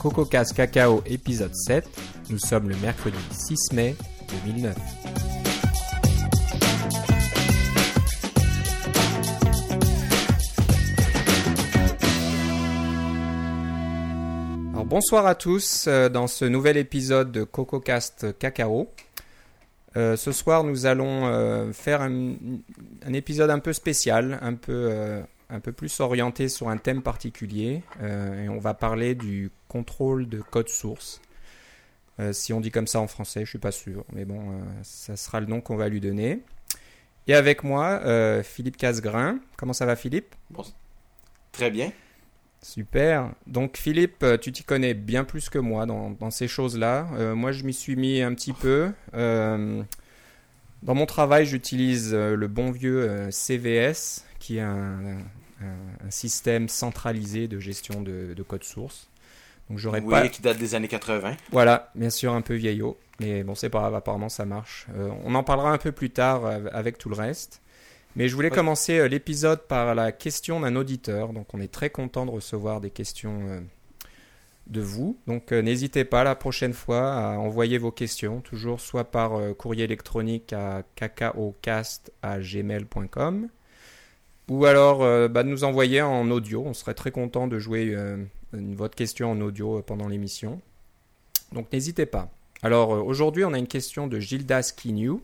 CocoCast Cacao épisode 7. Nous sommes le mercredi 6 mai 2009. Alors, bonsoir à tous euh, dans ce nouvel épisode de CocoCast Cacao. Euh, ce soir, nous allons euh, faire un, épisode un peu spécial, un peu, un peu plus orienté sur un thème particulier. Euh, et on va parler du contrôle de code source. Euh, si on dit comme ça en français, je suis pas sûr, mais bon, euh, ça sera le nom qu'on va lui donner. Et avec moi, Philippe Casgrain. Comment ça va, Philippe? Bon, très bien. Super. Donc Philippe, tu t'y connais bien plus que moi dans, dans ces choses-là. Moi, je m'y suis mis un petit peu. Dans mon travail, j'utilise le bon vieux CVS, qui est un, un- un système centralisé de gestion de, de code source. Donc j'aurais Oui, pas. qui date des années 80. Voilà, bien sûr un peu vieillot, mais bon c'est pas grave. Apparemment ça marche. Euh, on en parlera un peu plus tard avec tout le reste. Mais je voulais Ouais. commencer euh, l'épisode par la question d'un auditeur. Donc on est très content de recevoir des questions euh, de vous. Donc euh, n'hésitez pas la prochaine fois à envoyer vos questions, toujours soit par courrier électronique à cacaocast@gmail.com ou alors euh, bah, de nous envoyer en audio. On serait très content de jouer euh, votre question en audio euh, pendant l'émission. Donc n'hésitez pas. Alors aujourd'hui, on a une question de Gildas Kinyu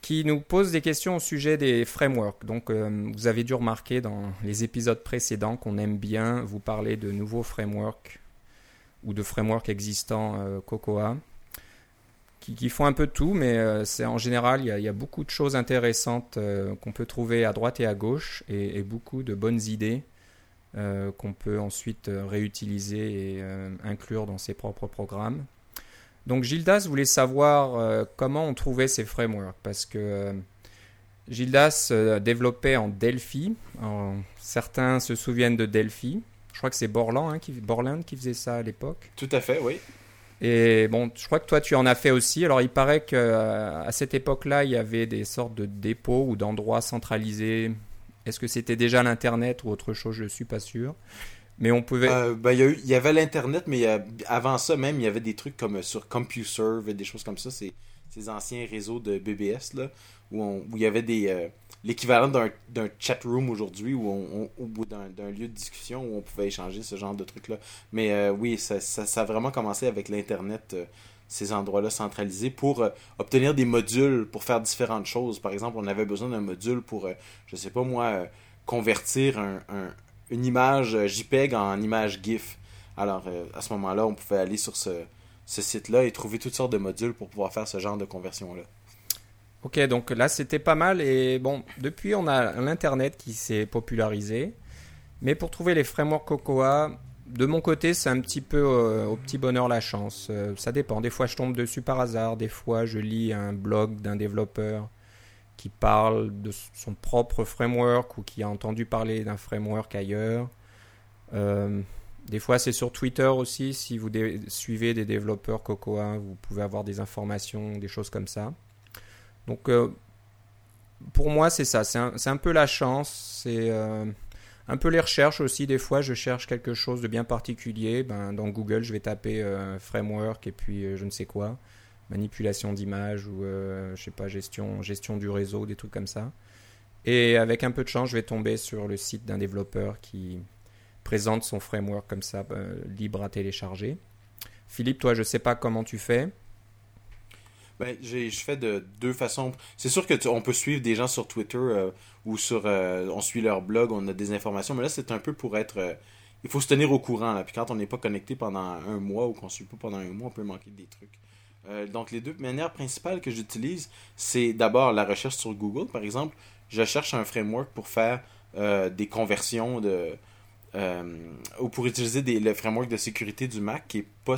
qui nous pose des questions au sujet des frameworks. Donc vous avez dû remarquer dans les épisodes précédents qu'on aime bien vous parler de nouveaux frameworks ou de frameworks existants Cocoa qui, font un peu tout, mais euh, c'est en général, il y, a, beaucoup de choses intéressantes euh, qu'on peut trouver à droite et à gauche et, beaucoup de bonnes idées euh, qu'on peut ensuite réutiliser et inclure dans ses propres programmes. Donc Gildas voulait savoir comment on trouvait ces frameworks parce que Gildas développait en Delphi. Certains se souviennent de Delphi. Je crois que c'est Borland, hein, qui, Borland qui faisait ça à l'époque. Tout à fait, oui. Et bon, je crois que toi tu en as fait aussi. Alors il paraît qu'à à cette époque-là, il y avait des sortes de dépôts ou d'endroits centralisés. Est-ce que c'était déjà l'Internet ou autre chose? Je ne suis pas sûr. Mais on pouvait... Euh, ben, il y, avait l'Internet, mais avant ça même, il y avait des trucs comme euh, sur CompuServe et des choses comme ça. C'est ces anciens réseaux de BBS là, où, où il y avait des euh, l'équivalent d'un chat room aujourd'hui ou on, d'un lieu de discussion où on pouvait échanger ce genre de trucs là. Mais euh, oui, ça, a vraiment commencé avec l'Internet. euh, ces endroits-là centralisés pour obtenir des modules pour faire différentes choses. Par exemple, on avait besoin d'un module pour, je sais pas moi, convertir un, un- une image JPEG en image GIF. Alors, à ce moment-là, on pouvait aller sur ce, ce site-là et trouver toutes sortes de modules pour pouvoir faire ce genre de conversion-là. Ok, donc là c'était pas mal. Et bon, depuis on a l'Internet qui s'est popularisé. Mais pour trouver les frameworks Cocoa, de mon côté c'est un petit peu euh, au petit bonheur la chance. Euh, ça dépend. Des fois je tombe dessus par hasard. Des fois je lis un blog d'un développeur qui parle de son propre framework ou qui a entendu parler d'un framework ailleurs. Euh, des fois, c'est sur Twitter aussi. Si vous suivez des développeurs Cocoa, vous pouvez avoir des informations, des choses comme ça. Donc, euh, pour moi, c'est ça. C'est un, peu la chance. C'est euh, un peu les recherches aussi. Des fois, je cherche quelque chose de bien particulier. Ben, dans Google, je vais taper euh, framework et puis je ne sais quoi. Manipulation d'images ou, je sais pas, gestion, gestion du réseau, des trucs comme ça. Et avec un peu de chance, je vais tomber sur le site d'un développeur qui présente son framework comme ça, euh, libre à télécharger. Philippe, toi, je sais pas comment tu fais. Ben, je fais de deux façons. C'est sûr que tu- on peut suivre des gens sur Twitter euh, ou sur, euh, on suit leur blog, on a des informations, mais là c'est un peu pour être, il faut se tenir au courant là. Puis quand on n'est pas connecté pendant un mois ou qu'on suit pas pendant un mois, on peut manquer des trucs. Donc les deux manières principales que j'utilise, c'est d'abord la recherche sur Google, par exemple. Je cherche un framework pour faire des conversions de, euh, ou pour utiliser des, le framework de sécurité du Mac qui est pas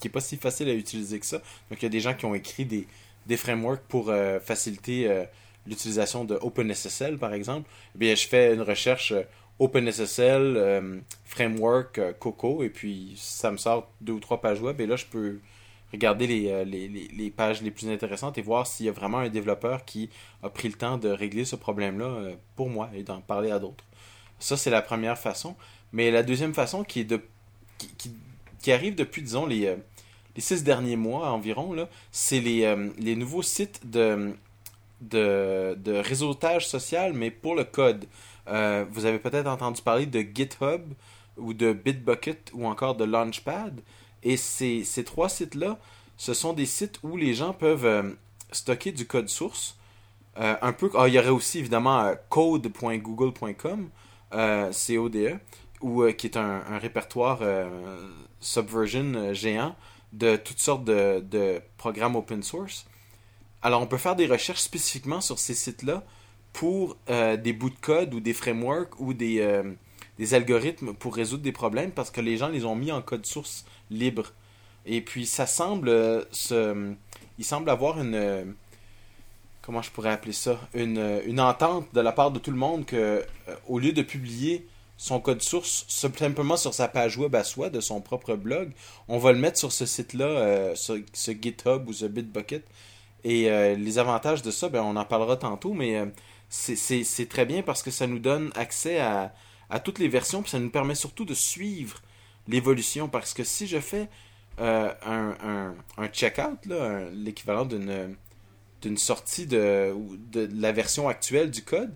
qui est pas si facile à utiliser que ça. Donc il y a des gens qui ont écrit des, des frameworks pour euh, faciliter euh, l'utilisation de OpenSSL par exemple. Eh bien, je fais une recherche OpenSSL framework Coco et puis ça me sort deux ou trois pages web et là je peux regarder les, les, les, pages les plus intéressantes et voir s'il y a vraiment un développeur qui a pris le temps de régler ce problème-là pour moi et d'en parler à d'autres. Ça, c'est la première façon. Mais la deuxième façon qui arrive depuis, disons, les, les six derniers mois environ, c'est les, les nouveaux sites de, réseautage social, mais pour le code. vous avez peut-être entendu parler de GitHub ou de Bitbucket ou encore de Launchpad. Et ces, ces trois sites-là, ce sont des sites où les gens peuvent stocker du code source. un peu, ah, il y aurait aussi évidemment code.google.com, C-O-D-E, ou, qui est un, répertoire Subversion géant de toutes sortes de, programmes open source. Alors, on peut faire des recherches spécifiquement sur ces sites-là pour des bouts de code ou des frameworks ou des, algorithmes pour résoudre des problèmes parce que les gens les ont mis en code source libre. Et puis ça semble euh, se, il semble avoir une euh, comment je pourrais appeler ça une, une entente de la part de tout le monde que euh, au lieu de publier son code source simplement sur sa page web à soi de son propre blog, on va le mettre sur ce site-là, sur ce GitHub ou ce Bitbucket. Et les avantages de ça, ben, on en parlera tantôt, mais c'est très bien parce que ça nous donne accès à, à toutes les versions, puis ça nous permet surtout de suivre l'évolution. Parce que si je fais euh, un, un, un check-out, l'équivalent d'une d'une sortie de, la version actuelle du code,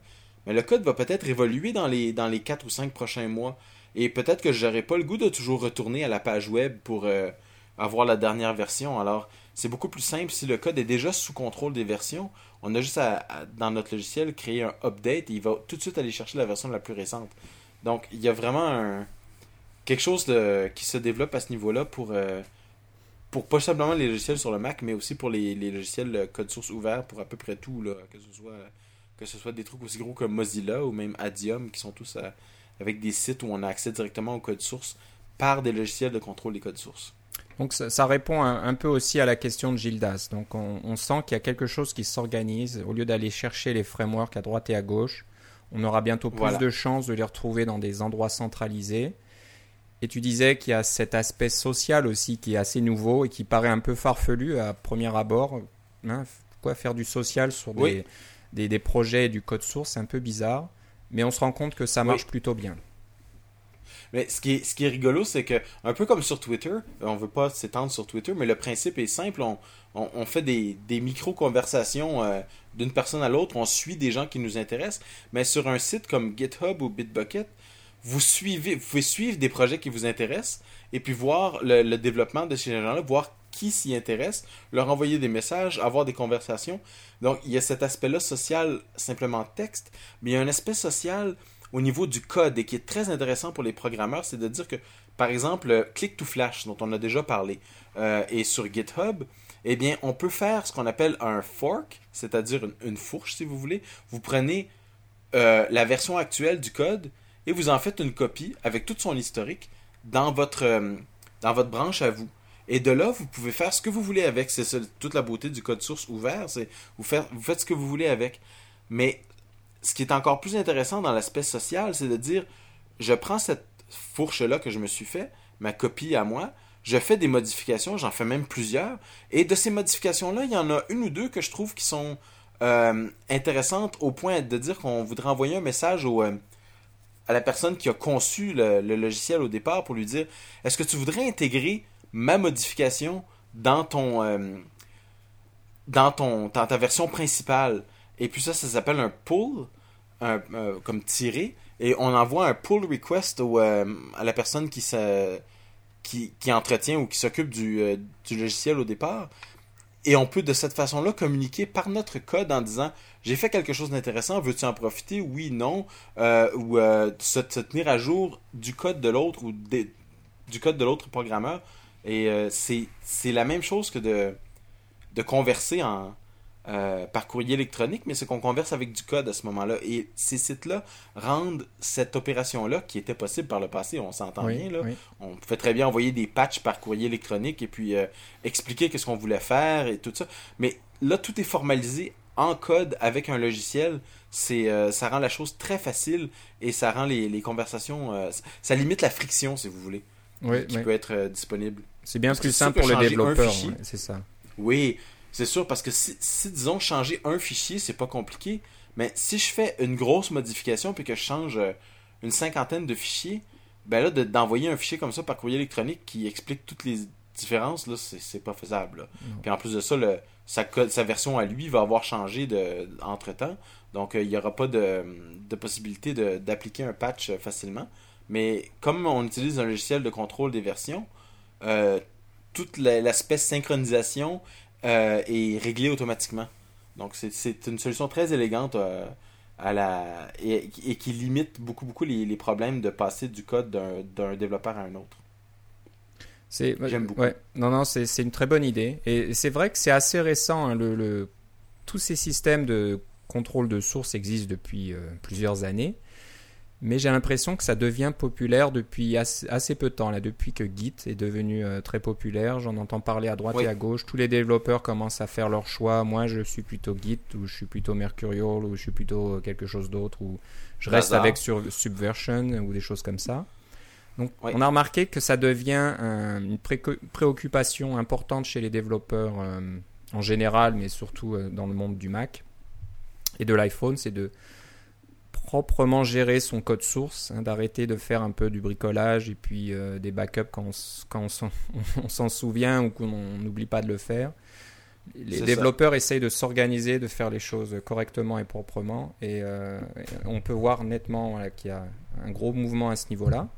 mais le code va peut-être évoluer dans les, dans les 4 ou 5 prochains mois. Et peut-être que je n'aurai pas le goût de toujours retourner à la page web pour euh, avoir la dernière version. Alors, c'est beaucoup plus simple si le code est déjà sous contrôle des versions. On a juste à, dans notre logiciel, créer un update et il va tout de suite aller chercher la version la plus récente. Donc, il y a vraiment quelque chose qui se développe à ce niveau-là pour, euh, pour pas simplement les logiciels sur le Mac, mais aussi pour les, logiciels code source ouvert pour à peu près tout, là, que, ce soit, que ce soit des trucs aussi gros que Mozilla ou même Adium, qui sont tous euh, avec des sites où on a accès directement au code source par des logiciels de contrôle des codes sources. Donc ça, répond un, peu aussi à la question de Gildas. Donc on, on sent qu'il y a quelque chose qui s'organise au lieu d'aller chercher les frameworks à droite et à gauche on aura bientôt plus de chances de les retrouver dans des endroits centralisés. Et tu disais qu'il y a cet aspect social aussi qui est assez nouveau et qui paraît un peu farfelu à premier abord. Hein, pourquoi faire du social sur des, des, projets et du code source C'est un peu bizarre. Mais on se rend compte que ça marche plutôt bien. Mais ce qui est, ce qui est rigolo, c'est que, un peu comme sur Twitter, on veut pas s'étendre sur Twitter, mais le principe est simple. On, on, fait des, des micro-conversations euh, d'une personne à l'autre, on suit des gens qui nous intéressent, mais sur un site comme GitHub ou Bitbucket, vous suivez, vous pouvez suivre des projets qui vous intéressent et puis voir le, développement de ces gens-là, voir qui s'y intéresse, leur envoyer des messages, avoir des conversations. Donc, il y a cet aspect-là social, simplement texte, mais il y a un aspect social au niveau du code et qui est très intéressant pour les programmeurs, c'est de dire que, par exemple, Click to Flash, dont on a déjà parlé, euh, et sur GitHub, eh bien, on peut faire ce qu'on appelle un fork, c'est-à-dire une, fourche, si vous voulez. Vous prenez euh, la version actuelle du code et vous en faites une copie avec tout son historique dans votre, euh, dans votre branche à vous. Et de là, vous pouvez faire ce que vous voulez avec. C'est toute la beauté du code source ouvert. C'est vous, vous faites ce que vous voulez avec. Mais ce qui est encore plus intéressant dans l'aspect social, c'est de dire, je prends cette fourche-là que je me suis fait, ma copie à moi, je fais des modifications, j'en fais même plusieurs. Et de ces modifications-là, il y en a une ou deux que je trouve qui sont euh, intéressantes au point de dire qu'on voudrait envoyer un message au, euh, à la personne qui a conçu le, logiciel au départ pour lui dire est-ce que tu voudrais intégrer ma modification dans ton euh, dans ta version principale? Et puis ça ça s'appelle un pull comme tirer et on envoie un pull request à la personne qui se qui, entretient ou qui s'occupe euh, du, logiciel au départ. Et on peut de cette façon-là communiquer par notre code en disant j'ai fait quelque chose d'intéressant, veux-tu en profiter? Oui, non. Euh, ou euh, se, tenir à jour du code de l'autre ou du code de l'autre programmeur. Et c'est la même chose que de, de converser en, euh, par courrier électronique, mais c'est qu'on converse avec du code à ce moment-là. Et ces sites-là rendent cette opération-là, qui était possible par le passé, on s'entend bien, là. on pouvait très bien envoyer des patchs par courrier électronique et puis euh, expliquer qu'est-ce qu'on voulait faire et tout ça. Mais là, tout est formalisé en code avec un logiciel. C'est, euh, ça rend la chose très facile et ça rend les, les conversations... ça limite la friction, si vous voulez, qui peut être disponible. C'est bien plus simple pour le développeur, c'est ça. Oui, c'est sûr, parce que si, disons, changer un fichier, c'est pas compliqué, mais si je fais une grosse modification puis que je change euh, une cinquantaine de fichiers, ben là, d'envoyer un fichier comme ça par courrier électronique qui explique toutes les différences, là, c'est pas faisable. Puis en plus de ça, le, sa, sa version à lui va avoir changé de, entre temps. Donc, il n'y aura pas de, de possibilité d'appliquer un patch facilement. Mais comme on utilise un logiciel de contrôle des versions, euh, tout l'aspect synchronisation euh, est réglé automatiquement. Donc c'est une solution très élégante euh, à la et, qui limite beaucoup beaucoup les, problèmes de passer du code d'un développeur à un autre. J'aime beaucoup. Non, non, c'est une très bonne idée. Et c'est vrai que c'est assez récent. Hein, le, tous ces systèmes de contrôle de source existent depuis plusieurs années mais j'ai l'impression que ça devient populaire depuis assez, peu de temps, là, depuis que Git est devenu euh, très populaire. J'en entends parler à droite et à gauche. Tous les développeurs commencent à faire leur choix. Moi, je suis plutôt Git, ou je suis plutôt Mercurial, ou je suis plutôt euh, quelque chose d'autre, ou je reste avec sur Subversion, ou des choses comme ça. Donc, on a remarqué que ça devient une préoccupation importante chez les développeurs euh, en général, mais surtout dans le monde du Mac et de l'iPhone, c'est de proprement gérer son code source, hein, d'arrêter de faire un peu du bricolage et puis euh, des backups quand on, s'en souvient ou qu'on n'oublie pas de le faire. Les développeurs essayent de s'organiser, de faire les choses correctement et proprement, et, euh, on peut voir nettement qu'il y a un gros mouvement à ce niveau-là.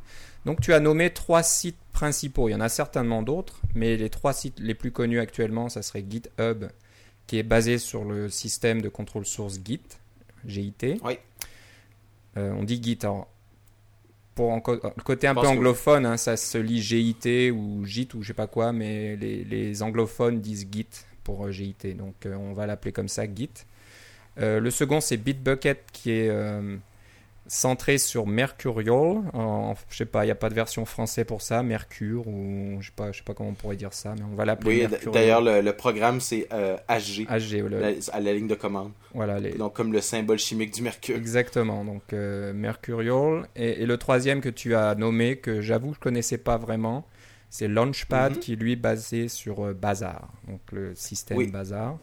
Donc tu as nommé trois sites principaux, il y en a certainement d'autres, mais les trois sites les plus connus actuellement, ça serait GitHub, qui est basé sur le système de contrôle source Git, GIT. Oui. Euh, on dit Git. pour le côté un peu anglophone, hein, ça se lit GIT ou JIT ou je sais pas quoi, mais les, anglophones disent Git pour euh, GIT. Donc euh, on va l'appeler comme ça, Git. le second, c'est Bitbucket qui est centré sur Mercurial. En, je sais pas, il n'y a pas de version française pour ça, Mercure ou je sais pas, je sais pas comment on pourrait dire ça, mais on va l'appeler. Oui, d'ailleurs le, programme c'est HG, HG à la ligne de commande. Voilà, donc comme le symbole chimique du mercure. Exactement, donc euh, Mercurial et, le troisième que tu as nommé que j'avoue je connaissais pas vraiment, c'est Launchpad mhm. qui lui est basé sur euh, Bazaar, donc le système Bazaar.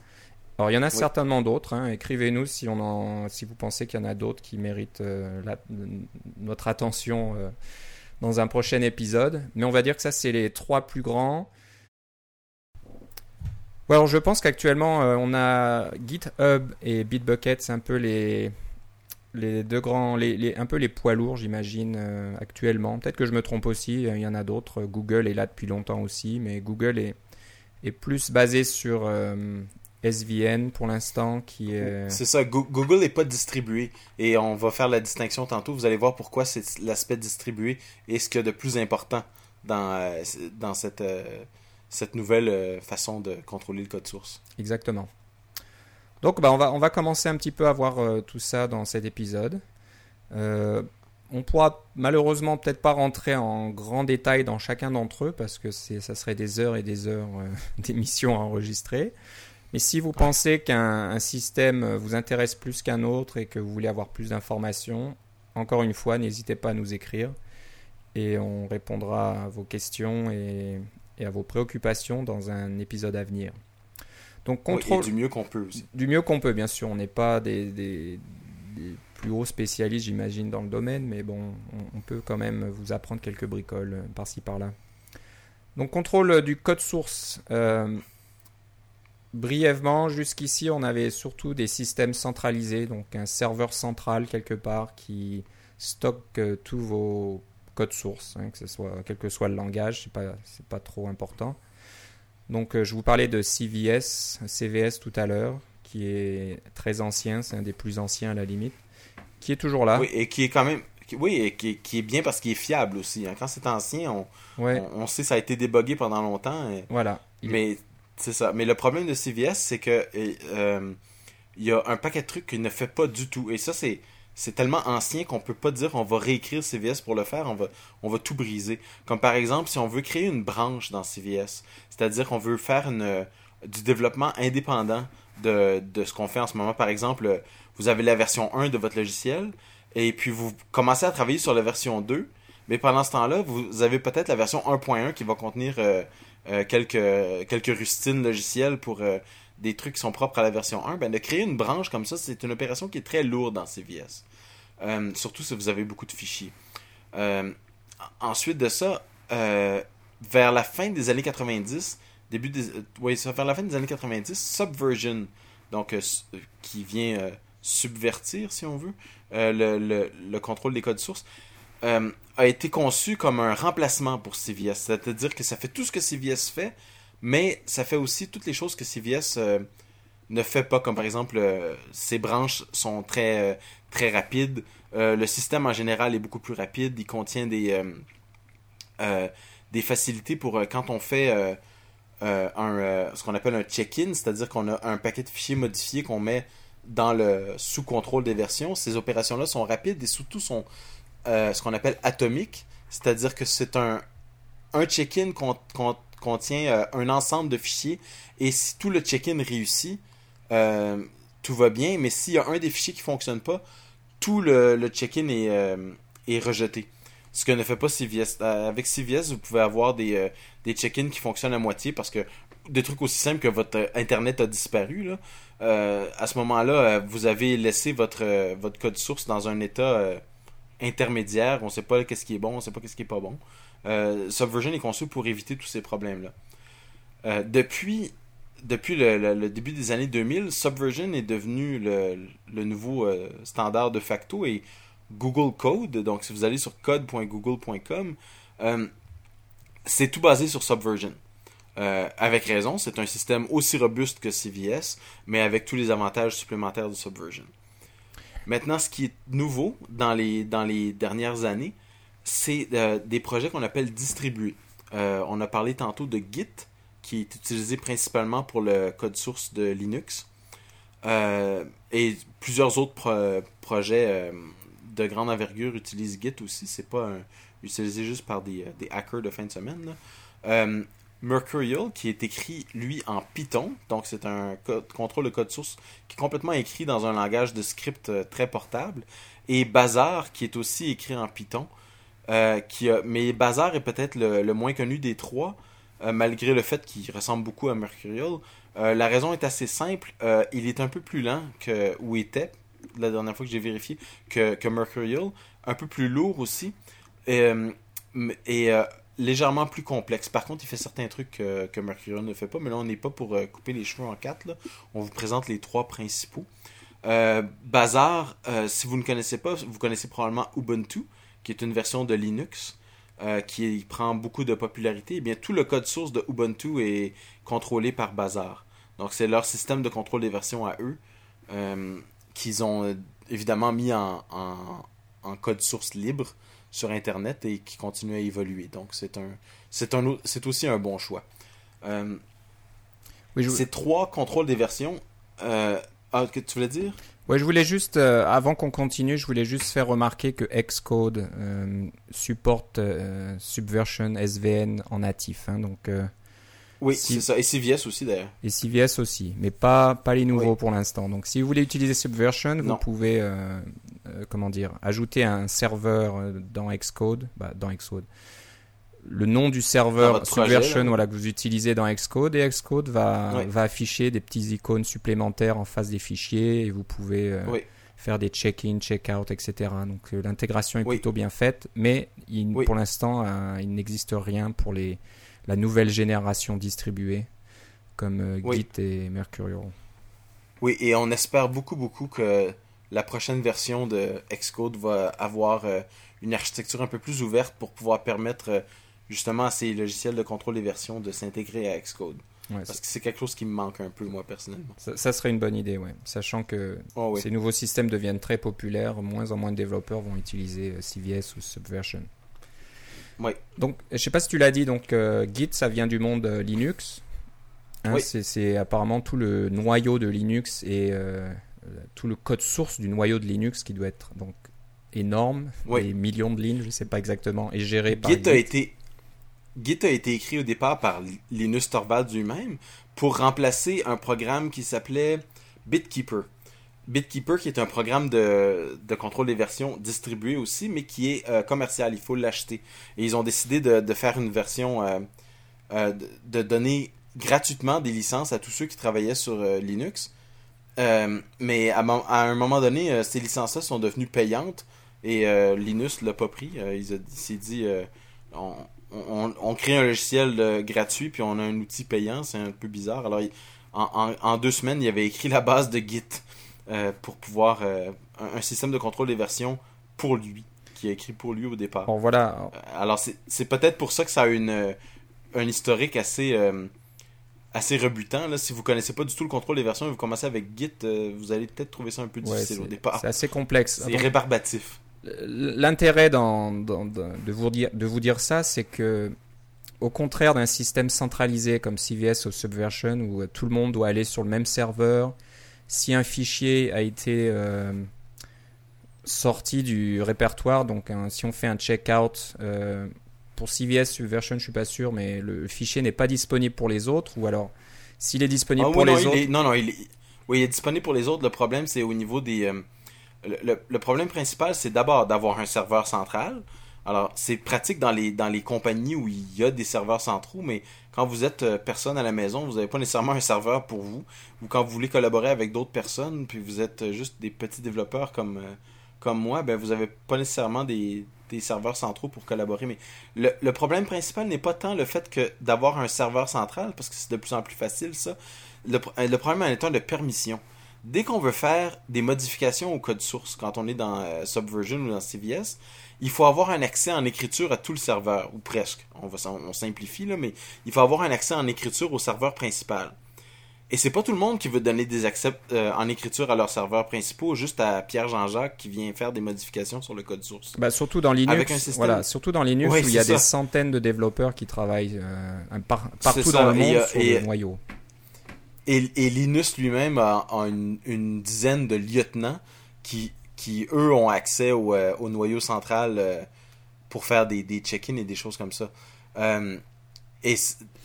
Alors, il y en a certainement d'autres. Hein. Écrivez-nous si, on en, si vous pensez qu'il y en a d'autres qui méritent euh, notre attention euh, dans un prochain épisode. Mais on va dire que ça, c'est les trois plus grands. alors, je pense qu'actuellement, euh, on a GitHub et Bitbucket, c'est un peu les, les deux grands, les, un peu les poids lourds, j'imagine, actuellement. Peut-être que je me trompe aussi, il y en a d'autres. Google est là depuis longtemps aussi, mais Google est, est plus basé sur SVN pour l'instant qui est... C'est ça, Google n'est pas distribué et on va faire la distinction tantôt. Vous allez voir pourquoi c'est l'aspect distribué et ce qu'il y a de plus important dans, euh, dans cette, euh, cette nouvelle euh, façon de contrôler le code source. Exactement. Donc bah, on, va, on va commencer un petit peu à voir tout ça dans cet épisode. on pourra malheureusement peut-être pas rentrer en grand détail dans chacun d'entre eux parce que ça serait des heures et des heures d'émissions à enregistrer. Mais si vous pensez qu'un système vous intéresse plus qu'un autre et que vous voulez avoir plus d'informations, encore une fois, n'hésitez pas à nous écrire et on répondra à vos questions et, à vos préoccupations dans un épisode à venir. Donc contrôle du mieux qu'on peut aussi. Du mieux qu'on peut, bien sûr. On n'est pas des, plus hauts spécialistes, j'imagine, dans le domaine, mais bon, on, peut quand même vous apprendre quelques bricoles par-ci par-là. Donc contrôle du code source. Euh, Brièvement, jusqu'ici, on avait surtout des systèmes centralisés, donc un serveur central quelque part qui stocke euh, tous vos codes sources, hein, que ce soit, quel que soit le langage, c'est pas, c'est pas trop important. Donc, euh, je vous parlais de CVS, CVS tout à l'heure, qui est très ancien, c'est un des plus anciens à la limite, qui est toujours là. Oui, et qui est quand même, oui, et qui, est bien parce qu'il est fiable aussi. Hein. Quand c'est ancien, on, on, sait que ça a été débogué pendant longtemps. voilà. Mais c'est ça. Mais le problème de CVS, c'est que euh, il y a un paquet de trucs qu'il ne fait pas du tout. Et ça, c'est c'est tellement ancien qu'on peut pas dire on va réécrire CVS pour le faire, on va, on va tout briser. Comme par exemple, si on veut créer une branche dans CVS, c'est-à-dire qu'on veut faire une, du développement indépendant de, de ce qu'on fait en ce moment. Par exemple, vous avez la version 1 de votre logiciel, et puis vous commencez à travailler sur la version 2, mais pendant ce temps-là, vous avez peut-être la version 1.1 qui va contenir euh, euh, quelques, quelques rustines logicielles pour euh, des trucs qui sont propres à la version 1, ben, de créer une branche comme ça, c'est une opération qui est très lourde dans CVS. Euh, surtout si vous avez beaucoup de fichiers. ensuite de ça, vers la fin des années 90, début des, oui, vers la fin des années 90, Subversion, donc qui vient subvertir, si on veut, le, le, le, contrôle des codes sources, a été conçu comme un remplacement pour CVS. C'est-à-dire que ça fait tout ce que CVS fait, mais ça fait aussi toutes les choses que CVS euh, ne fait pas, comme par exemple, euh, ses branches sont très, euh, rapides, le système en général est beaucoup plus rapide, il contient des, des facilités pour quand on fait un, ce qu'on appelle un check-in, c'est-à-dire qu'on a un paquet de fichiers modifiés qu'on met dans le sous contrôle des versions. Ces opérations-là sont rapides et surtout sont ce qu'on appelle atomiques, c'est-à-dire que c'est un, check-in qu'on contient euh, un ensemble de fichiers. Et si tout le check-in réussit, euh, tout va bien. Mais s'il y a un des fichiers qui ne fonctionne pas, tout le, check-in est, euh, rejeté. Ce que ne fait pas CVS. Avec CVS, vous pouvez avoir des, des check-in qui fonctionnent à moitié parce que des trucs aussi simples que votre Internet a disparu. À ce moment-là, vous avez laissé votre code source dans un état intermédiaire. On ne sait pas qu'est-ce qui est bon, on ne sait pas qu'est-ce qui est pas bon. Euh, Subversion est conçu pour éviter tous ces problèmes-là. Euh, depuis le, début des années 2000, Subversion est devenu le, nouveau euh, standard de facto et Google Code, donc si vous allez sur code.google.com, c'est tout basé sur Subversion. avec raison, c'est un système aussi robuste que CVS, mais avec tous les avantages supplémentaires de Subversion. Maintenant, ce qui est nouveau dans les, dans les dernières années, c'est euh, des projets qu'on appelle distribués. Euh, on a parlé tantôt de Git, qui est utilisé principalement pour le code source de Linux. Euh, et plusieurs autres projets de grande envergure utilisent Git aussi. C'est pas utilisé juste par des, hackers de fin de semaine. Mercurial, qui est écrit, lui, en Python. Donc, c'est un contrôle de code source qui est complètement écrit dans un langage de script très portable. Et Bazaar, qui est aussi écrit en Python. Euh, mais Bazar est peut-être le, moins connu des trois, euh, malgré le fait qu'il ressemble beaucoup à Mercurial. Euh, la raison est assez simple. il est un peu plus lent que où était la dernière fois que j'ai vérifié que, que, Mercurial, un peu plus lourd aussi et, légèrement plus complexe. Par contre, il fait certains trucs que Mercurial ne fait pas, mais là on n'est pas pour couper les cheveux en quatre. On vous présente les trois principaux. Bazar, si vous ne connaissez pas, vous connaissez probablement Ubuntu qui est une version de Linux euh, qui prend beaucoup de popularité, eh bien tout le code source de Ubuntu est contrôlé par Bazaar. Donc c'est leur système de contrôle des versions à eux euh, qu'ils ont euh, évidemment mis en, code source libre sur Internet et qui continue à évoluer. Donc c'est un c'est un c'est aussi un bon choix. Ces trois contrôles des versions. ah, que tu voulais dire? Ouais, je voulais juste, euh, avant qu'on continue, je voulais juste faire remarquer que Xcode euh, supporte euh, Subversion SVN en natif. Hein, donc, oui, c'est ça. Et CVS aussi d'ailleurs. Et CVS aussi, mais pas, pas les nouveaux pour l'instant. Donc si vous voulez utiliser Subversion, vous pouvez comment dire, ajouter un serveur dans Xcode, bah, dans Xcode. Le nom du serveur Subversion voilà, que vous utilisez dans Xcode et Xcode va, va afficher des petits icônes supplémentaires en face des fichiers et vous pouvez euh, faire des check-in, check-out, etc. Donc euh, l'intégration est plutôt bien faite, mais pour l'instant, euh, il n'existe rien pour les, la nouvelle génération distribuée comme Git et Mercurial. Oui, et on espère beaucoup, beaucoup que la prochaine version de Xcode va avoir une architecture un peu plus ouverte pour pouvoir permettre justement à ces logiciels de contrôle des versions de s'intégrer à Xcode. Parce que c'est quelque chose qui me manque un peu, moi, personnellement. Ça, serait une bonne idée, ouais. Sachant que oh, ces nouveaux systèmes deviennent très populaires, moins en moins de développeurs vont utiliser euh, CVS ou Subversion. Oui. Donc, je sais pas si tu l'as dit, donc euh, Git, ça vient du monde euh, Linux. Hein, oui. C'est apparemment tout le noyau de Linux et tout le code source du noyau de Linux qui doit être donc énorme, oui. des millions de lignes, je sais pas exactement, et géré par Git. a été Git a été écrit au départ par Linus Torvalds lui-même pour remplacer un programme qui s'appelait BitKeeper. BitKeeper qui est un programme de, contrôle des versions distribué aussi, mais qui est euh, commercial, il faut l'acheter. Et ils ont décidé de, faire une version, euh, euh, de, donner gratuitement des licences à tous ceux qui travaillaient sur Linux. mais à, un moment donné, ces licences-là sont devenues payantes Et Linus l'a pas pris. Il, s'est dit on, crée un logiciel gratuit puis on a un outil payant. C'est un peu bizarre. Alors, en, deux semaines, il avait écrit la base de Git pour pouvoir. Un, système de contrôle des versions pour lui, qui a écrit pour lui au départ. Bon, voilà. alors, c'est peut-être pour ça que ça a une, un historique assez assez rebutant. Là. Si vous connaissez pas du tout le contrôle des versions et vous commencez avec Git, euh, vous allez peut-être trouver ça un peu difficile au départ. C'est assez complexe. C'est rébarbatif. L'intérêt de, vous dire, de vous dire ça, c'est que au contraire d'un système centralisé comme CVS ou Subversion, où tout le monde doit aller sur le même serveur, si un fichier a été euh, sorti du répertoire, donc si on fait un checkout, euh, pour CVS Subversion, je suis pas sûr, mais le fichier n'est pas disponible pour les autres, ou alors s'il est disponible ah pour les autres. non, non, il est, oui, il est disponible pour les autres. Le problème, c'est au niveau des. Euh, le, problème principal, c'est d'abord d'avoir un serveur central. Alors, c'est pratique dans les, compagnies où il y a des serveurs centraux, mais quand vous êtes euh, personne à la maison, vous n'avez pas nécessairement un serveur pour vous. Ou quand vous voulez collaborer avec d'autres personnes, puis vous êtes euh, juste des petits développeurs comme, comme moi, ben vous n'avez pas nécessairement des, des serveurs centraux pour collaborer. Mais le, problème principal n'est pas tant le fait que d'avoir un serveur central, parce que c'est de plus en plus facile ça. Le, le problème en étant de permission. Dès qu'on veut faire des modifications au code source, quand on est dans euh, Subversion ou dans CVS, il faut avoir un accès en écriture à tout le serveur, ou presque. On, va, on simplifie, là, mais il faut avoir un accès en écriture au serveur principal. Et c'est pas tout le monde qui veut donner des accès euh, en écriture à leurs serveurs principaux, juste à Pierre Jean-Jacques qui vient faire des modifications sur le code source. Bah, surtout dans Linux, voilà, surtout dans Linux où il y a des centaines de développeurs qui travaillent euh, partout dans le monde sur le noyau. Et, Linux lui-même a, une, dizaine de lieutenants qui, qui eux, ont accès au, euh, noyau central pour faire des, des check-ins et des choses comme ça. Et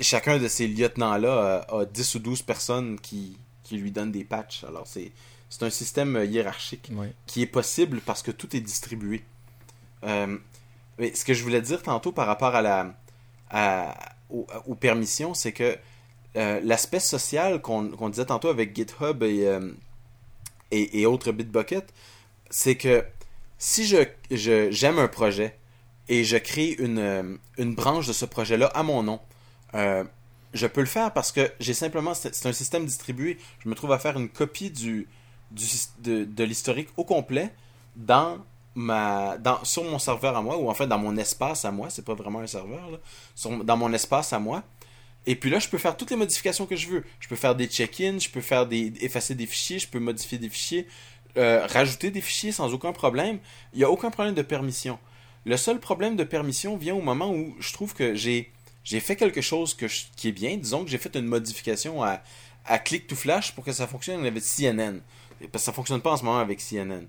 chacun de ces lieutenants-là a, 10 ou 12 personnes qui, qui lui donnent des patchs. Alors, c'est, c'est un système hiérarchique qui est possible parce que tout est distribué. Euh, mais ce que je voulais dire tantôt par rapport à la, à, aux, permissions, c'est que euh, l'aspect social qu'on, disait tantôt avec GitHub et, euh, et, et, autres Bitbucket, c'est que si je, je, j'aime un projet, et je crée une, euh, une branche de ce projet-là à mon nom. Je peux le faire parce que j'ai simplement, c'est un système distribué. Je me trouve à faire une copie du, du de, de l'historique au complet dans ma, dans, sur mon serveur à moi, ou en fait dans mon espace à moi, c'est pas vraiment un serveur, là, dans mon espace à moi. Et puis là, je peux faire toutes les modifications que je veux. Je peux faire des check-ins, je peux faire des, effacer des fichiers, je peux modifier des fichiers, euh, rajouter des fichiers sans aucun problème. Il n'y a aucun problème de permission. Le seul problème de permission vient au moment où je trouve que j'ai j'ai fait quelque chose qui est bien. Disons que j'ai fait une modification à, à Click to Flash pour que ça fonctionne avec CNN. Parce que ça fonctionne pas en ce moment avec CNN.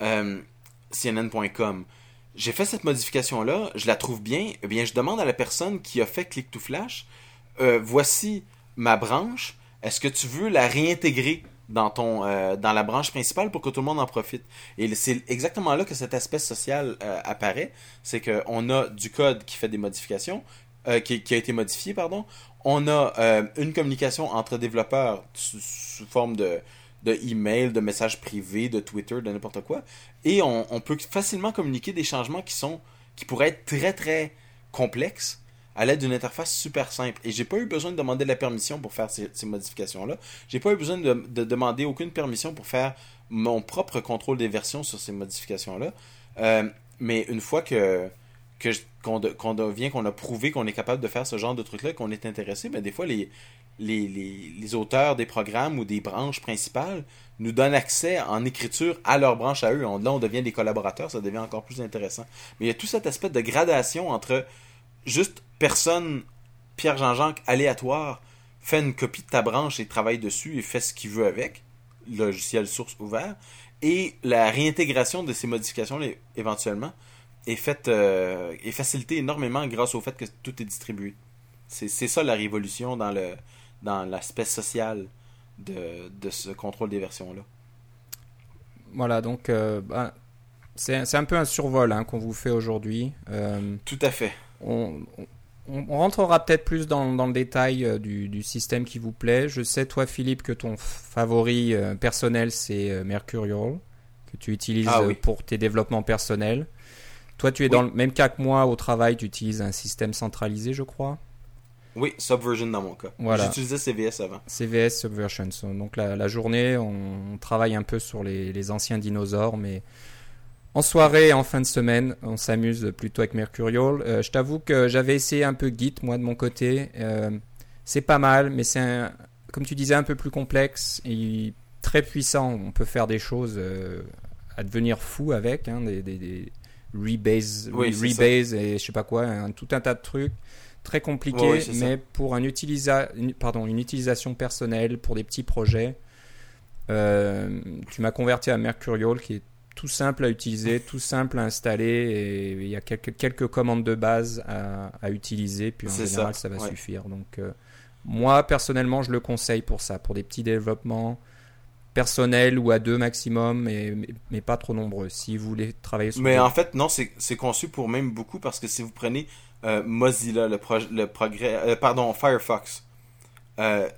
Euh, CNN.com. J'ai fait cette modification-là, je la trouve bien. Eh bien, je demande à la personne qui a fait Click to Flash, euh, voici ma branche. Est-ce que tu veux la réintégrer dans ton euh, dans la branche principale pour que tout le monde en profite? Et c'est exactement là que cet aspect social euh, apparaît, c'est qu'on a du code qui fait des modifications, qui, a été modifié, pardon. On a une communication entre développeurs sous, forme de de email, de messages privés, de Twitter, de n'importe quoi, et on, on peut facilement communiquer des changements qui sont qui pourraient être très très complexes à l'aide d'une interface super simple. Et j'ai pas eu besoin de demander la permission pour faire ces, modifications-là. J'ai pas eu besoin de, demander aucune permission pour faire mon propre contrôle des versions sur ces modifications-là. Euh, mais une fois que qu'on devient, qu'on a prouvé qu'on est capable de faire ce genre de truc-là, qu'on est intéressé, mais ben, des fois les, les, les, auteurs des programmes ou des branches principales nous donnent accès en écriture à leur branche à eux. là, on devient des collaborateurs, ça devient encore plus intéressant. Mais il y a tout cet aspect de gradation entre juste personne, Pierre Jean-Jacques, aléatoire, fait une copie de ta branche et travaille dessus et fait ce qu'il veut avec, logiciel source ouvert, et la réintégration de ces modifications éventuellement est faite euh, est facilitée énormément grâce au fait que tout est distribué. C'est ça la révolution dans le dans l'aspect social de, de, ce contrôle des versions-là. Voilà, donc euh, ben, c'est un peu un survol hein, qu'on vous fait aujourd'hui. Euh, tout à fait. On, on, rentrera peut-être plus dans, dans, le détail euh, du, du, système qui vous plaît. Je sais, toi, Philippe, que ton favori euh, personnel, c'est euh, Mercurial, que tu utilises Ah oui. pour tes développements personnels. Toi, tu es Oui. dans le même cas que moi au travail, tu utilises un système centralisé, je crois. Oui, Subversion dans mon cas. Voilà. J'utilisais CVS avant. CVS Subversion. Donc la, la journée, on, on travaille un peu sur les, les anciens dinosaures, mais en soirée et en fin de semaine, on s'amuse plutôt avec Mercurial. Euh, je t'avoue que j'avais essayé un peu Git, moi de mon côté. Euh, c'est pas mal, mais c'est un- comme tu disais un peu plus complexe et très puissant. On peut faire des choses euh, à devenir fou avec, hein, des, des, des rebase, Oui, rebase et je sais pas quoi, un- tout un tas de trucs très compliqués, Ouais, ça. mais pour un utilisa une, pardon, une utilisation personnelle, pour des petits projets, tu m'as converti à Mercurial qui est tout simple à utiliser, tout simple à installer et il y a quelques, quelques commandes de base à, à utiliser, puis en général ça, ça, va ouais. suffire. Donc euh, moi personnellement je le conseille pour ça, pour des petits développements personnels ou à deux maximum, mais, mais, mais pas trop nombreux. Si vous voulez travailler sur Mais des- en fait, non, c'est conçu pour même beaucoup parce que si vous prenez euh, Mozilla, le, proj- le progrès, euh, pardon, Firefox, euh,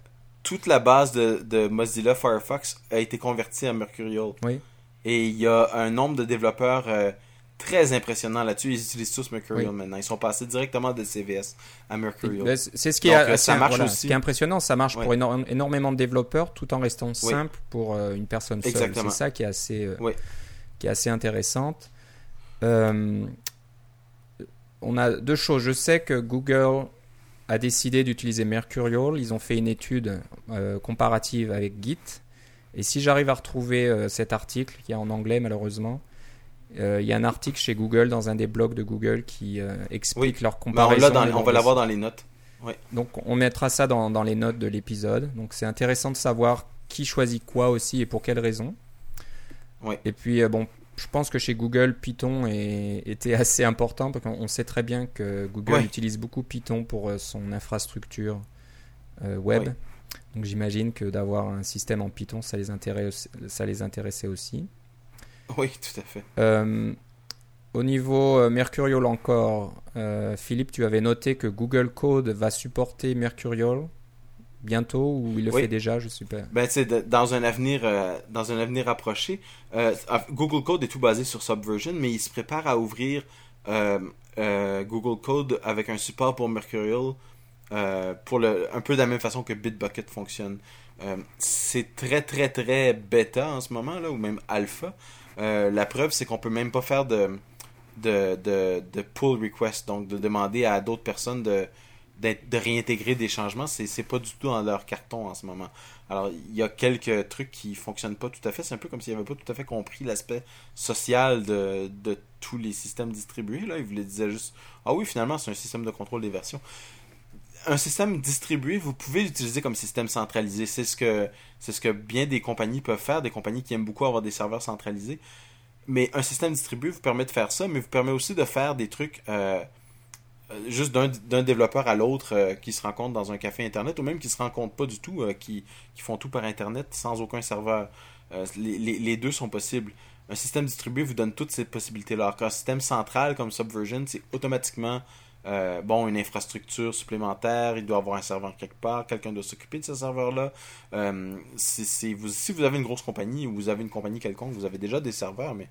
toute la base de, de Mozilla Firefox a été convertie à Mercurial. Oui. Et il y a un nombre de développeurs euh, très impressionnant là-dessus. Ils utilisent tous Mercurial Oui. maintenant. Ils sont passés directement de CVS à Mercurial. Ben, c'est c'est ce qui Donc, est euh, assez- ça marche voilà, aussi. Ce qui est impressionnant, ça marche pour éno- énormément de développeurs tout en restant simple pour euh, une personne seule. C'est ça qui est assez, euh, qui est assez intéressante. Euh, on a deux choses. Je sais que Google a décidé d'utiliser Mercurial. Ils ont fait une étude comparative avec Git. Et si j'arrive à retrouver euh, cet article, qui est en anglais malheureusement, euh, il y a un article chez Google dans un des blogs de Google qui euh, explique leur Mais on, comparaison. dans- et on leur va l'avoir dans les notes. donc on mettra ça dans, dans les notes de l'épisode. Donc c'est intéressant de savoir qui choisit quoi aussi et pour quelles raisons. Et puis bon, je pense que chez Google, Python est- était assez important parce qu'on on sait très bien que Google Ouais. utilise beaucoup Python pour son infrastructure euh, web. Ouais. Donc j'imagine que d'avoir un système en Python, ça les, intéresse, ça les intéressait aussi. Oui, tout à fait. Euh, au niveau euh, Mercurial encore, euh, Philippe, tu avais noté que Google Code va supporter Mercurial bientôt ou il le Oui. fait déjà, je sais pas. Ben, dans un avenir, euh, dans un avenir approché, euh, Google Code est tout basé sur Subversion, mais il se prépare à ouvrir Google Code avec un support pour Mercurial, euh, pour le, un peu de la même façon que Bitbucket fonctionne. Euh, c'est très très très bêta en ce moment là, ou même alpha. Euh, la preuve, c'est qu'on peut même pas faire de de, de, pull request, donc de demander à d'autres personnes de de réintégrer des changements, c'est pas du tout dans leur carton en ce moment. Alors, il y a quelques trucs qui fonctionnent pas tout à fait. C'est un peu comme s'ils n'avaient pas tout à fait compris l'aspect social de, de tous les systèmes distribués. Là. Ils voulaient dire juste Ah oui, finalement, c'est un système de contrôle des versions. Un système distribué, vous pouvez l'utiliser comme système centralisé. C'est ce que c'est ce que bien des compagnies peuvent faire, des compagnies qui aiment beaucoup avoir des serveurs centralisés. Mais un système distribué vous permet de faire ça, mais vous permet aussi de faire des trucs euh, euh, juste d'un développeur à l'autre euh, qui se rencontre dans un café internet ou même qui se rencontrent pas du tout, qui, font tout par internet sans aucun serveur. Les, deux sont possibles. Un système distribué vous donne toutes ces possibilités-là. Qu'un système central comme Subversion, c'est automatiquement euh, bon une infrastructure supplémentaire, il doit avoir un serveur quelque part, quelqu'un doit s'occuper de ce serveur-là. Euh, si vous avez une grosse compagnie ou vous avez une compagnie quelconque, vous avez déjà des serveurs, mais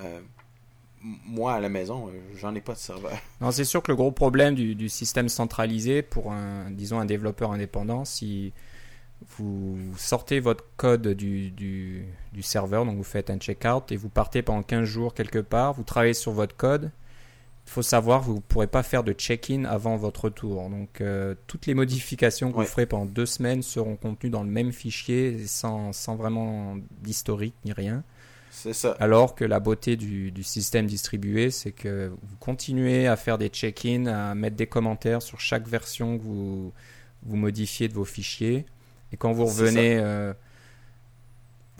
euh, moi à la maison, j'en ai pas de serveur. Non, c'est sûr que le gros problème du, système centralisé pour un, disons, un développeur indépendant, si vous sortez votre code du, du serveur, donc vous faites un checkout et vous partez pendant 15 jours quelque part, vous travaillez sur votre code, il faut savoir que vous ne pourrez pas faire de check-in avant votre retour. Donc euh, toutes les modifications que Ouais. vous ferez pendant deux semaines seront contenues dans le même fichier sans, sans vraiment d'historique ni rien. C'est ça. Alors que la beauté du, du système distribué, c'est que vous continuez à faire des check-in, à mettre des commentaires sur chaque version que vous, vous modifiez de vos fichiers. Et quand vous revenez, euh,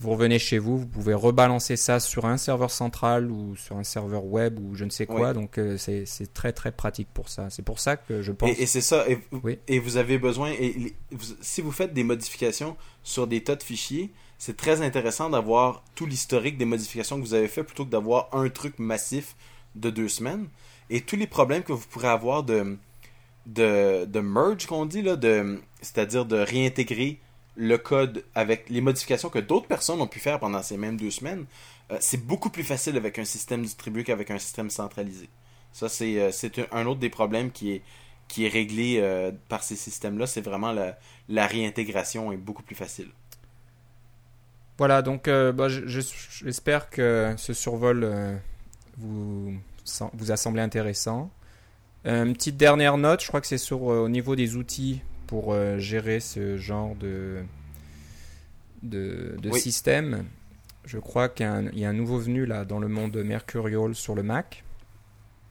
vous revenez chez vous, vous pouvez rebalancer ça sur un serveur central ou sur un serveur web ou je ne sais quoi. Oui. Donc euh, c'est très très pratique pour ça. C'est pour ça que je pense. Et, et c'est ça. Et, Oui. et vous avez besoin. Et, vous- si vous faites des modifications sur des tas de fichiers, c'est très intéressant d'avoir tout l'historique des modifications que vous avez fait plutôt que d'avoir un truc massif de deux semaines. Et tous les problèmes que vous pourrez avoir de, de, de merge, qu'on dit, là, de, c'est-à-dire de réintégrer le code avec les modifications que d'autres personnes ont pu faire pendant ces mêmes deux semaines, Euh, c'est beaucoup plus facile avec un système distribué qu'avec un système centralisé. Ça, c'est euh, un- autre des problèmes qui est, réglé euh, par ces systèmes-là. C'est vraiment la, réintégration est beaucoup plus facile. Voilà, donc bah, je- je- j'espère que ce survol vous, a semblé intéressant. Une petite dernière note, je crois que c'est sur au niveau des outils pour euh, gérer ce genre de, de, de Oui. système. Je crois qu'il y, a un- il y a un nouveau venu là dans le monde Mercurial sur le Mac.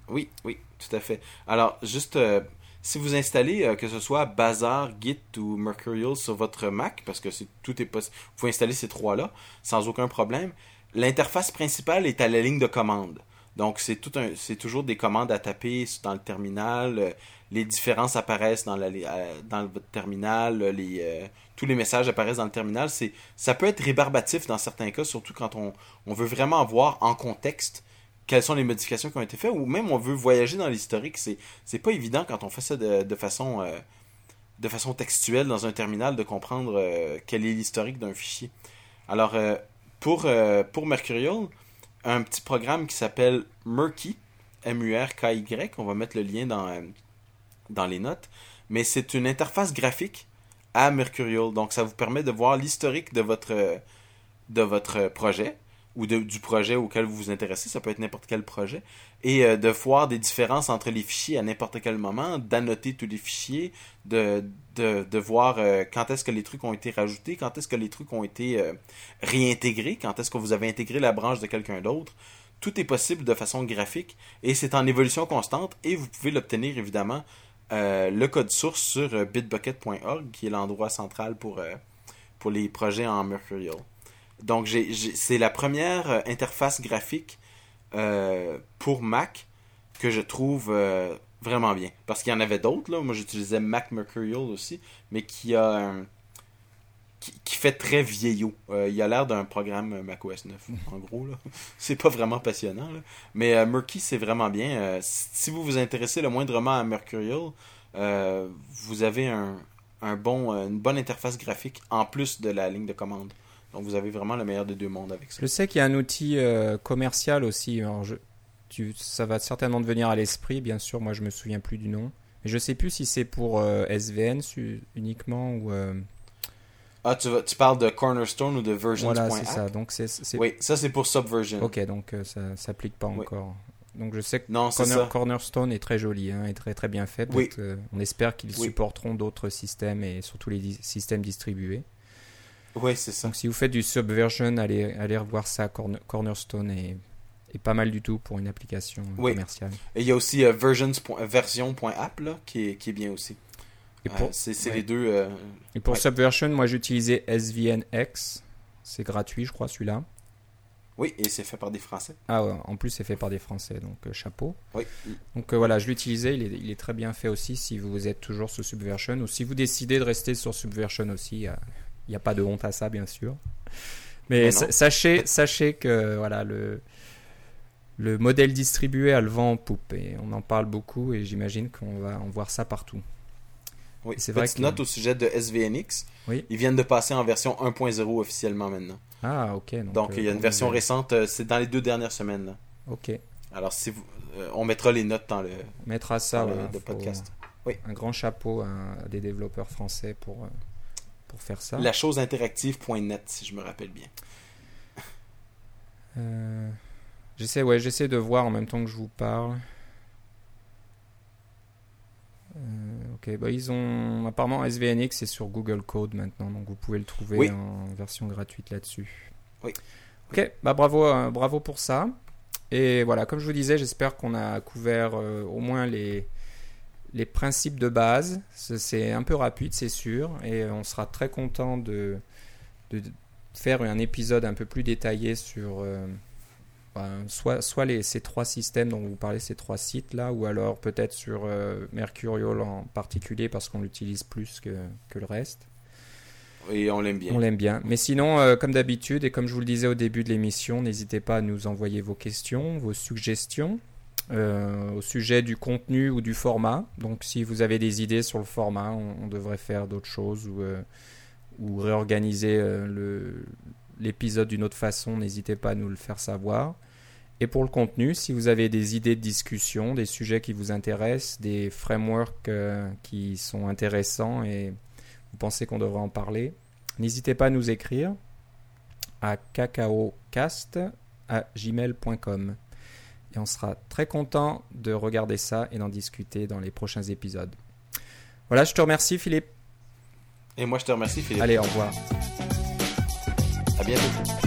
Oui, oui, tout à fait. Alors, juste, euh, si vous installez, euh, que ce soit Bazaar, Git ou Mercurial sur votre Mac, parce que tout est possible, vous pouvez installer ces trois-là sans aucun problème. L'interface principale est à la ligne de commande. Donc, c'est tout un, c'est toujours des commandes à taper dans le terminal. Les différences apparaissent dans, euh, votre terminal. euh, euh, tous les messages apparaissent dans le terminal. C'est, ça peut être rébarbatif dans certains cas, surtout quand on, veut vraiment voir en contexte quelles sont les modifications qui ont été faites, ou même on veut voyager dans l'historique. C'est, c'est pas évident quand on fait ça de, façon, de façon textuelle dans un terminal de comprendre quel est l'historique d'un fichier. Alors, pour, pour Mercurial, un petit programme qui s'appelle Murky, M-U-R-K-Y, on va mettre le lien dans, dans les notes, mais c'est une interface graphique à Mercurial. Donc, ça vous permet de voir l'historique de votre, de votre projet ou de- du projet auquel vous vous intéressez, ça peut être n'importe quel projet, et euh, de voir des différences entre les fichiers à n'importe quel moment, d'annoter tous les fichiers, de, de, de voir euh, quand est-ce que les trucs ont été rajoutés, quand est-ce que les trucs ont été euh, réintégrés, quand est-ce que vous avez intégré la branche de quelqu'un d'autre. Tout est possible de façon graphique et c'est en évolution constante et vous pouvez l'obtenir évidemment euh, le code source sur euh, bitbucket.org qui est l'endroit central pour, euh, pour les projets en Mercurial. Donc c'est la première interface graphique pour Mac que je trouve vraiment bien. Parce qu'il y en avait d'autres, là. Moi j'utilisais Mac Mercurial aussi, mais qui a un- qui, qui fait très vieillot. Euh, il a l'air d'un programme euh, macOS 9, en gros. là. C'est pas vraiment passionnant. là. Mais euh, Murky, c'est vraiment bien. Euh, si vous vous intéressez le moindrement à Mercurial, vous avez un, un bon, une bonne interface graphique en plus de la ligne de commande. Donc vous avez vraiment le meilleur des deux mondes avec ça. Je sais qu'il y a un outil commercial aussi. Alors je, tu, ça va certainement te venir à l'esprit, bien sûr. Moi, je me souviens plus du nom. Mais je sais plus si c'est pour SVN su- uniquement ou. Ah, tu, tu parles de Cornerstone ou de Versions.app? voilà, c'est ça. Donc c'est. c'est- Oui, ça c'est pour Subversion. Ok, donc euh, ça s'applique pas Oui. encore. Donc je sais que Non, Corner-. Cornerstone est très joli, hein, et très très bien fait. Oui. Donc, euh, on espère qu'ils Oui. supporteront d'autres systèmes et surtout les di- systèmes distribués. Oui, c'est ça. Donc si vous faites du Subversion, allez, allez revoir ça. Corner- Cornerstone est, est pas mal du tout pour une application euh, Oui. commerciale. Et il y a aussi euh, qui, est, qui est bien aussi. Et pour, c'est c'est ouais. les deux. euh, et pour ouais. Subversion, moi j'utilisais SVNX. C'est gratuit, je crois, celui-là. Oui, et c'est fait par des Français. Ah ouais, en plus c'est fait par des Français, donc euh, chapeau. Oui. Donc euh, voilà, je l'utilisais, il est, il est très bien fait aussi si vous êtes toujours sur Subversion ou si vous décidez de rester sur Subversion aussi, il n'y a pas de honte à ça bien sûr. Mais, Mais sachez, sachez que voilà le, le modèle distribué a le vent en poupe et on en parle beaucoup et j'imagine qu'on va en voir ça partout. Oui. Et c'est vrai Petite que- note au sujet de SVNX. Oui. Ils viennent de passer en version 1.0 officiellement maintenant. Ah ok. Donc, Donc, euh, il y a une on version récente, euh, c'est dans les deux dernières semaines. là. Ok. Alors, si vous, euh, on mettra les notes dans le, On mettra ça dans le- podcast. Oui. Un grand chapeau à, des développeurs français pour, euh, pour faire ça. La chose interactive.net, si je me rappelle bien. Euh, j'essaie, ouais, j'essaie de voir en même temps que je vous parle. Euh, ok, bah ils ont apparemment SVNX c'est sur Google Code maintenant, donc vous pouvez le trouver Oui. en version gratuite là-dessus. Oui. Ok, bah bravo, euh, bravo pour ça. Et voilà, comme je vous disais, j'espère qu'on a couvert euh, au moins les les principes de base. C'est- C'est un peu rapide, c'est sûr, et on sera très content de, de faire un épisode un peu plus détaillé sur euh, soit, soit les, ces trois systèmes dont vous parlez, ces trois sites là, ou alors peut-être sur euh, Mercurial en particulier parce qu'on l'utilise plus que, que le reste. Et on l'aime bien. On l'aime bien. Mais sinon, euh, comme d'habitude, et comme je vous le disais au début de l'émission, n'hésitez pas à nous envoyer vos questions, vos suggestions euh, au sujet du contenu ou du format. Donc, si vous avez des idées sur le format, on, on devrait faire d'autres choses ou, euh, ou réorganiser le, l'épisode d'une autre façon, n'hésitez pas à nous le faire savoir. Et pour le contenu, si vous avez des idées de discussion, des sujets qui vous intéressent, des frameworks euh, qui sont intéressants et vous pensez qu'on devrait en parler, n'hésitez pas à nous écrire à cacaocast à gmail.com. Et on sera très content de regarder ça et d'en discuter dans les prochains épisodes. Voilà, je te remercie Philippe. Et moi je te remercie Philippe. Allez, au revoir. À bientôt.